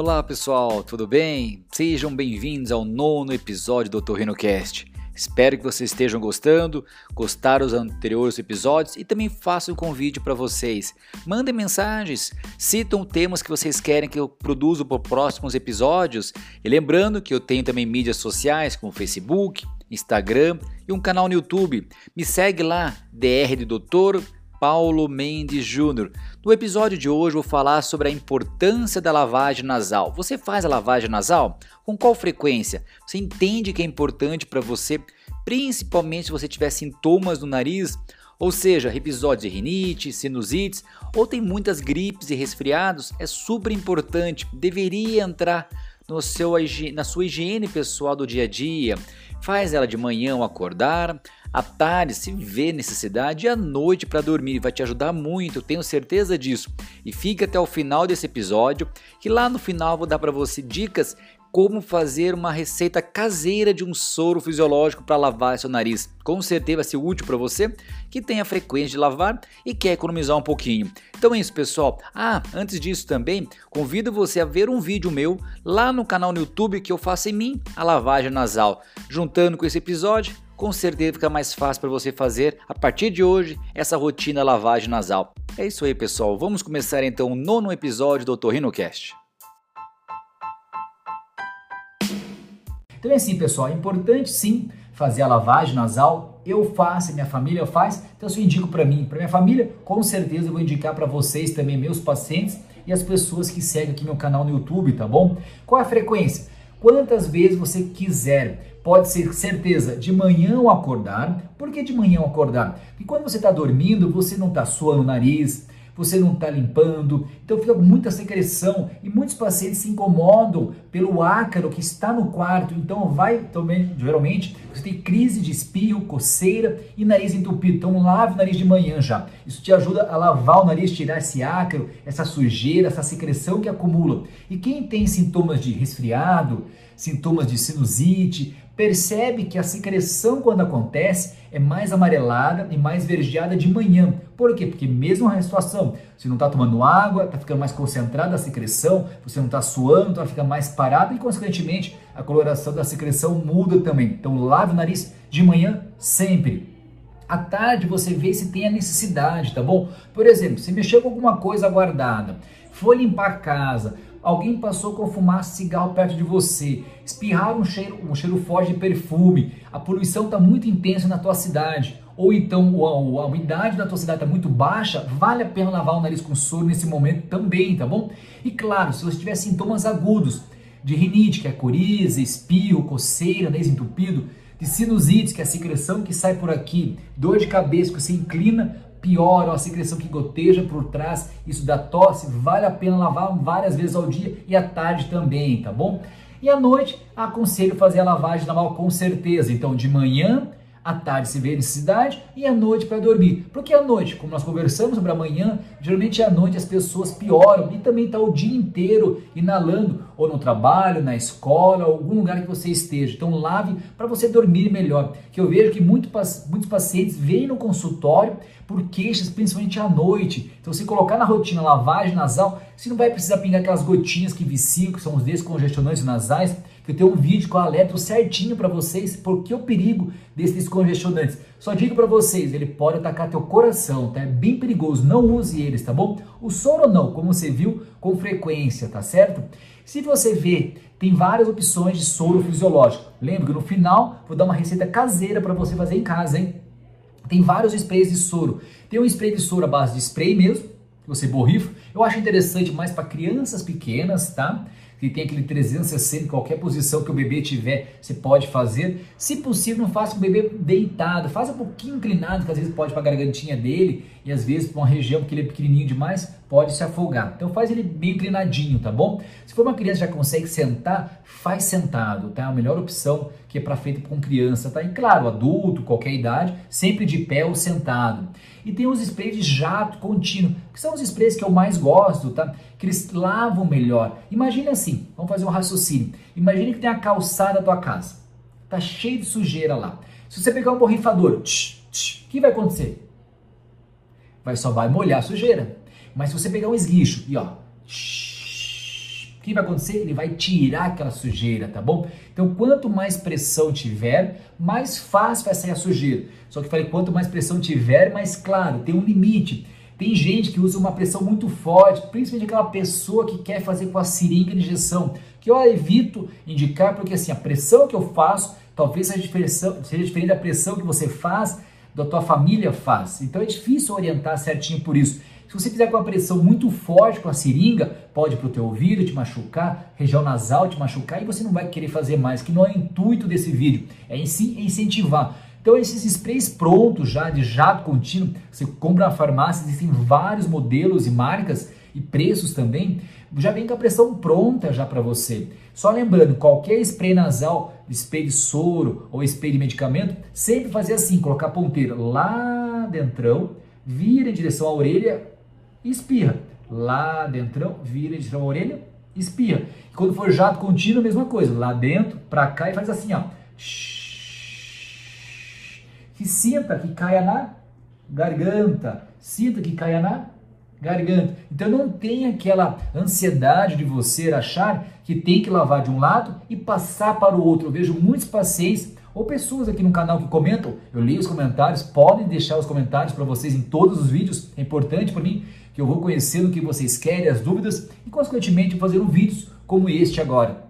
Olá pessoal, tudo bem? Sejam bem-vindos ao nono episódio do TorrinoCast. Espero que vocês estejam gostando, gostaram dos anteriores episódios e também faço um convite para vocês. Mandem mensagens, citam temas que vocês querem que eu produza para próximos episódios. E lembrando que eu tenho também mídias sociais como Facebook, Instagram e um canal no YouTube. Me segue lá, DR de Doutor Paulo Mendes Júnior. No episódio de hoje vou falar sobre a importância da lavagem nasal. Você faz a lavagem nasal? Com qual frequência? Você entende que é importante para você, principalmente se você tiver sintomas no nariz? Ou seja, episódios de rinite, sinusites ou tem muitas gripes e resfriados, é super importante, deveria entrar no seu, na sua higiene pessoal do dia a dia. Faz ela de manhã ao acordar, à tarde se vê necessidade e à noite para dormir. Vai te ajudar muito, tenho certeza disso. E fica até o final desse episódio, que lá no final vou dar para você dicas como fazer uma receita caseira de um soro fisiológico para lavar seu nariz. Com certeza vai ser útil para você que tem a frequência de lavar e quer economizar um pouquinho. Então é isso, pessoal. Ah, antes disso também, convido você a ver um vídeo meu lá no canal no YouTube que eu faço em mim a lavagem nasal. Juntando com esse episódio, com certeza fica mais fácil para você fazer a partir de hoje essa rotina lavagem nasal. É isso aí, pessoal. Vamos começar então o nono episódio do TorrinoCast. Então é assim, pessoal, é importante sim fazer a lavagem nasal. Eu faço, minha família faz, então eu indico para mim, para minha família, com certeza eu vou indicar para vocês também, meus pacientes e as pessoas que seguem aqui meu canal no YouTube, tá bom? Qual é a frequência? Quantas vezes você quiser. Pode ser certeza de manhã ao acordar. Por que de manhã ao acordar? Porque quando você está dormindo, você não está suando o nariz, você não está limpando, então fica muita secreção e muitos pacientes se incomodam pelo ácaro que está no quarto, então vai também, geralmente, você tem crise de espirro, coceira e nariz entupido, então lave o nariz de manhã já. Isso te ajuda a lavar o nariz, tirar esse ácaro, essa sujeira, essa secreção que acumula. E quem tem sintomas de resfriado, sintomas de sinusite, percebe que a secreção, quando acontece, é mais amarelada e mais verdeada de manhã. Por quê? Porque mesmo a situação, você não está tomando água, está ficando mais concentrada a secreção, você não está suando, está ficando mais parada e, consequentemente, a coloração da secreção muda também. Então, lave o nariz de manhã sempre. À tarde você vê se tem a necessidade, tá bom? Por exemplo, se mexeu com alguma coisa guardada, foi limpar a casa, alguém passou com fumaça de cigarro perto de você, espirraram um cheiro, um cheiro forte de perfume, a poluição está muito intensa na tua cidade, ou então a, a umidade da tua cidade está muito baixa, vale a pena lavar o nariz com soro nesse momento também, tá bom? E claro, se você tiver sintomas agudos de rinite, que é coriza, espirro, coceira, nariz entupido, de sinusite, que é a secreção que sai por aqui, dor de cabeça que você inclina pior, a secreção que goteja por trás, isso dá tosse, vale a pena lavar várias vezes ao dia e à tarde também, tá bom? E à noite, aconselho fazer a lavagem normal com certeza. Então, de manhã à tarde se vê necessidade e à noite para dormir. Porque à noite, como nós conversamos sobre amanhã, geralmente à noite as pessoas pioram e também está o dia inteiro inalando, ou no trabalho, na escola, ou algum lugar que você esteja. Então lave para você dormir melhor. Que eu vejo que muito, muitos pacientes vêm no consultório por queixas, principalmente à noite. Então se colocar na rotina lavagem nasal, você não vai precisar pingar aquelas gotinhas que viciam, que são os descongestionantes nasais, eu tenho um vídeo com alerta certinho para vocês, porque o perigo desses congestionantes. Só digo para vocês, ele pode atacar teu coração, tá? É bem perigoso, não use eles, tá bom? O soro não, como você viu, com frequência, tá certo? Se você vê, tem várias opções de soro fisiológico. Lembra que no final vou dar uma receita caseira para você fazer em casa, hein? Tem vários sprays de soro. Tem um spray de soro à base de spray mesmo, que você borrifa. Eu acho interessante mais para crianças pequenas, tá? Que tem aquele 360 em qualquer posição que o bebê tiver, você pode fazer. Se possível, não faça o bebê deitado, faça um pouquinho inclinado, que às vezes pode para a gargantinha dele e às vezes para uma região que ele é pequenininho demais, pode se afogar. Então faz ele bem inclinadinho, tá bom? Se for uma criança que já consegue sentar, faz sentado, tá? É a melhor opção que é para feito com criança, tá? E claro, adulto, qualquer idade, sempre de pé ou sentado. E tem os sprays de jato contínuo, que são os sprays que eu mais gosto, tá? Que eles lavam melhor. Imagine assim, vamos fazer um raciocínio. Imagine que tem a calçada da tua casa. Tá cheio de sujeira lá. Se você pegar um borrifador, o que vai acontecer? Vai só vai molhar a sujeira. Mas se você pegar um esguicho e ó, o que, vai acontecer? Ele vai tirar aquela sujeira, tá bom? Então, quanto mais pressão tiver, mais fácil vai sair a sujeira. Só que falei, quanto mais pressão tiver, mais claro, tem um limite. Tem gente que usa uma pressão muito forte, principalmente aquela pessoa que quer fazer com a seringa de injeção, que eu evito indicar, porque assim, a pressão que eu faço talvez seja diferente da pressão que você faz, da tua família faz. Então é difícil orientar certinho por isso. Se você fizer com uma pressão muito forte com a seringa, pode para o teu ouvido te machucar, região nasal te machucar e você não vai querer fazer mais, que não é o intuito desse vídeo, é em si incentivar. Então esses sprays prontos já de jato contínuo, você compra na farmácia, existem vários modelos e marcas e preços também, já vem com a pressão pronta já para você. Só lembrando, qualquer spray nasal, spray de soro ou spray de medicamento, sempre fazer assim, colocar a ponteira lá dentro, vira em direção à orelha espirra. Lá dentro, vira direção à orelha, espirra. E quando for jato contínuo, mesma coisa, lá dentro, para cá e faz assim, ó. Que sinta que caia na garganta, sinta que caia na garganta. Então não tem aquela ansiedade de você achar que tem que lavar de um lado e passar para o outro. Eu vejo muitos pacientes ou pessoas aqui no canal que comentam, eu leio os comentários, podem deixar os comentários para vocês em todos os vídeos, é importante para mim que eu vou conhecendo o que vocês querem, as dúvidas e consequentemente fazendo vídeos como este agora.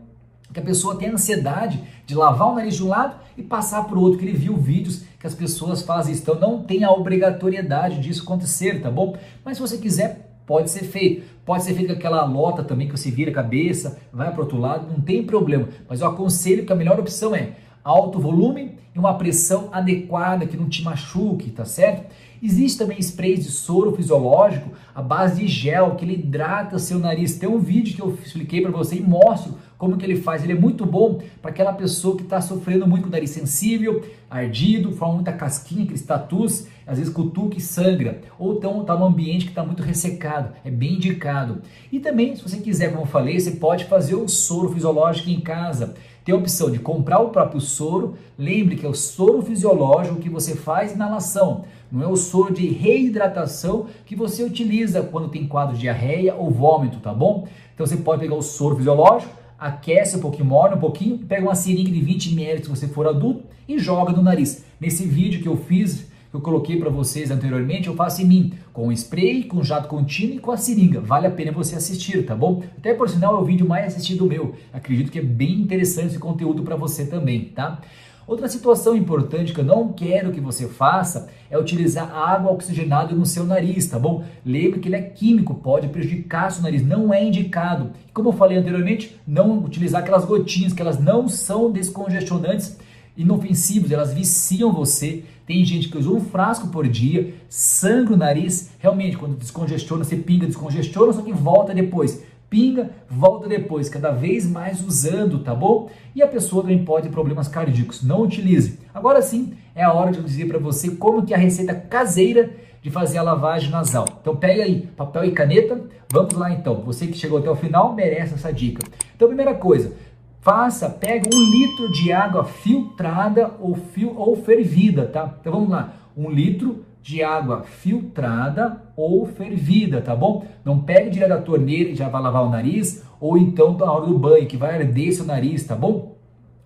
Que a pessoa tem ansiedade de lavar o nariz de um lado e passar para o outro, que ele viu vídeos que as pessoas fazem isso. Então não tem a obrigatoriedade disso acontecer, tá bom? Mas se você quiser, pode ser feito. Pode ser feito com aquela lota também que você vira a cabeça, vai para o outro lado, não tem problema. Mas eu aconselho que a melhor opção é alto volume e uma pressão adequada que não te machuque, tá certo? Existe também sprays de soro fisiológico à base de gel que ele hidrata seu nariz. Tem um vídeo que eu expliquei para você e mostro como que ele faz. Ele é muito bom para aquela pessoa que está sofrendo muito com o nariz sensível, ardido, forma muita casquinha, aqueles tatus, às vezes cutuca e sangra, ou então está num ambiente que está muito ressecado, é bem indicado. E também, se você quiser, como eu falei, você pode fazer o soro fisiológico em casa. Tem a opção de comprar o próprio soro, lembre que é o soro fisiológico que você faz inalação, não é o soro de reidratação que você utiliza quando tem quadro de diarreia ou vômito, tá bom? Então você pode pegar o soro fisiológico, aquece um pouquinho, morna um pouquinho, pega uma seringa de 20 ml se você for adulto e joga no nariz. Nesse vídeo que eu fiz, que eu coloquei para vocês anteriormente, eu faço em mim, com spray, com jato contínuo e com a seringa. Vale a pena você assistir, tá bom? Até por sinal é o vídeo mais assistido meu. Acredito que é bem interessante esse conteúdo para você também, tá? Outra situação importante que eu não quero que você faça é utilizar água oxigenada no seu nariz, tá bom? Lembre que ele é químico, pode prejudicar seu nariz, não é indicado. Como eu falei anteriormente, não utilizar aquelas gotinhas, que elas não são descongestionantes inofensivos, elas viciam você. Tem gente que usa um frasco por dia, sangra o nariz, realmente quando descongestiona, você pinga, descongestiona, só que volta depois pinga, volta depois, cada vez mais usando, tá bom? E a pessoa também pode ter problemas cardíacos, não utilize. Agora sim, é a hora de eu dizer para você como que é a receita caseira de fazer a lavagem nasal. Então pega aí papel e caneta, vamos lá então. Você que chegou até o final merece essa dica. Então primeira coisa, faça, pega um litro de água filtrada ou, fil, ou fervida, tá? Então vamos lá, um litro de água filtrada ou fervida, tá bom? Não pegue direto da torneira e já vai lavar o nariz, ou então na hora do banho, que vai arder seu nariz, tá bom?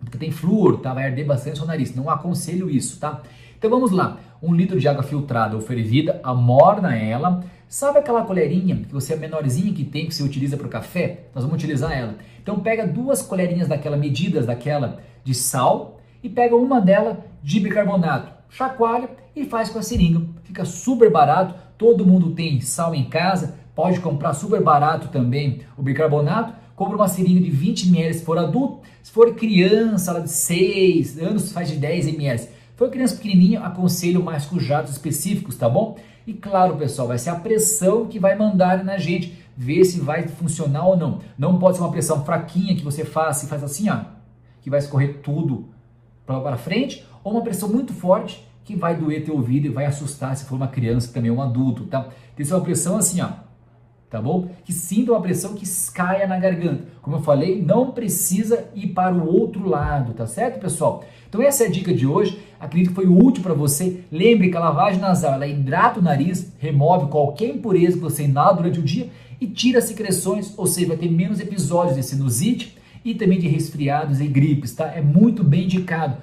Porque tem flúor, tá? Vai arder bastante seu nariz. Não aconselho isso, tá? Então vamos lá. Um litro de água filtrada ou fervida, amorna ela. Sabe aquela colherinha que você é menorzinha que tem, que você utiliza para o café? Nós vamos utilizar ela. Então pega duas colherinhas daquela, medidas daquela de sal e pega uma dela de bicarbonato chacoalha e faz com a seringa. Fica super barato, todo mundo tem sal em casa, pode comprar super barato também o bicarbonato. Compra uma seringa de 20 ml se for adulto, se for criança, ela de 6 anos faz de 10 ml. For criança pequenininha, aconselho mais com jatos específicos, tá bom? E claro, pessoal, vai ser a pressão que vai mandar na gente ver se vai funcionar ou não. Não pode ser uma pressão fraquinha que você faz e faz assim, ó, que vai escorrer tudo para frente, ou uma pressão muito forte que vai doer teu ouvido e vai assustar se for uma criança também um adulto, tá? Tem que ser uma pressão assim, ó, tá bom? Que sinta uma pressão que caia na garganta. Como eu falei, não precisa ir para o outro lado, tá certo, pessoal? Então essa é a dica de hoje. Acredito que foi útil para você. Lembre que a lavagem nasal ela hidrata o nariz, remove qualquer impureza que você inala durante o dia e tira secreções, ou seja, vai ter menos episódios de sinusite e também de resfriados e gripes, tá? É muito bem indicado.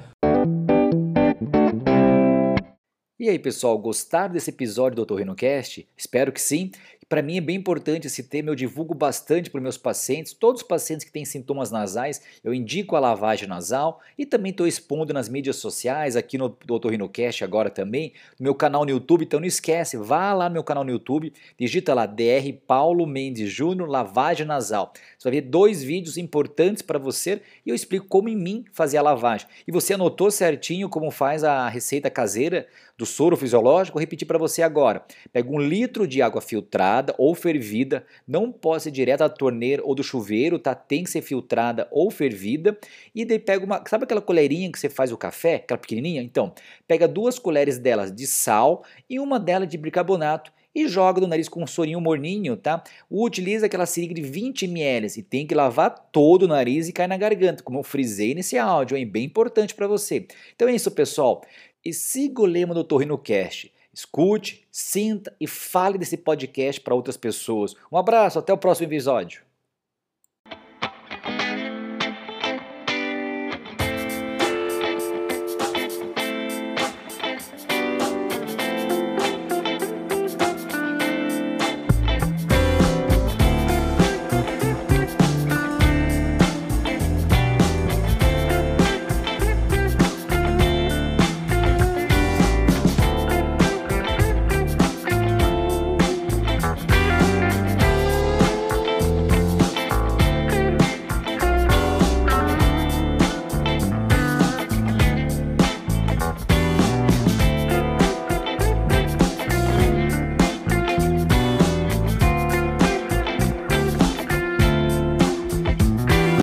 E aí, pessoal, gostaram desse episódio do Otorrinocast? Espero que sim. Para mim é bem importante esse tema, eu divulgo bastante para meus pacientes, todos os pacientes que têm sintomas nasais, eu indico a lavagem nasal e também estou expondo nas mídias sociais, aqui no Dr. Rinocast agora também, no meu canal no YouTube, então não esquece, vá lá no meu canal no YouTube, digita lá DR Paulo Mendes Júnior Lavagem Nasal. Você vai ver dois vídeos importantes para você e eu explico como em mim fazer a lavagem. E você anotou certinho como faz a receita caseira do soro fisiológico? Vou repetir para você agora. Pega um litro de água filtrada ou fervida, não pode ser direto da torneira ou do chuveiro, tá? Tem que ser filtrada ou fervida. E daí pega uma, sabe aquela colherinha que você faz o café, aquela pequenininha? Então, pega duas colheres delas de sal e uma delas de bicarbonato e joga no nariz com um sorinho morninho, tá? Utiliza aquela seringa de 20 ml e tem que lavar todo o nariz e cair na garganta, como eu frisei nesse áudio, hein? Bem importante para você. Então é isso, pessoal. E siga o lema do Torrino Cast Escute, sinta e fale desse podcast para outras pessoas. Um abraço, até o próximo episódio.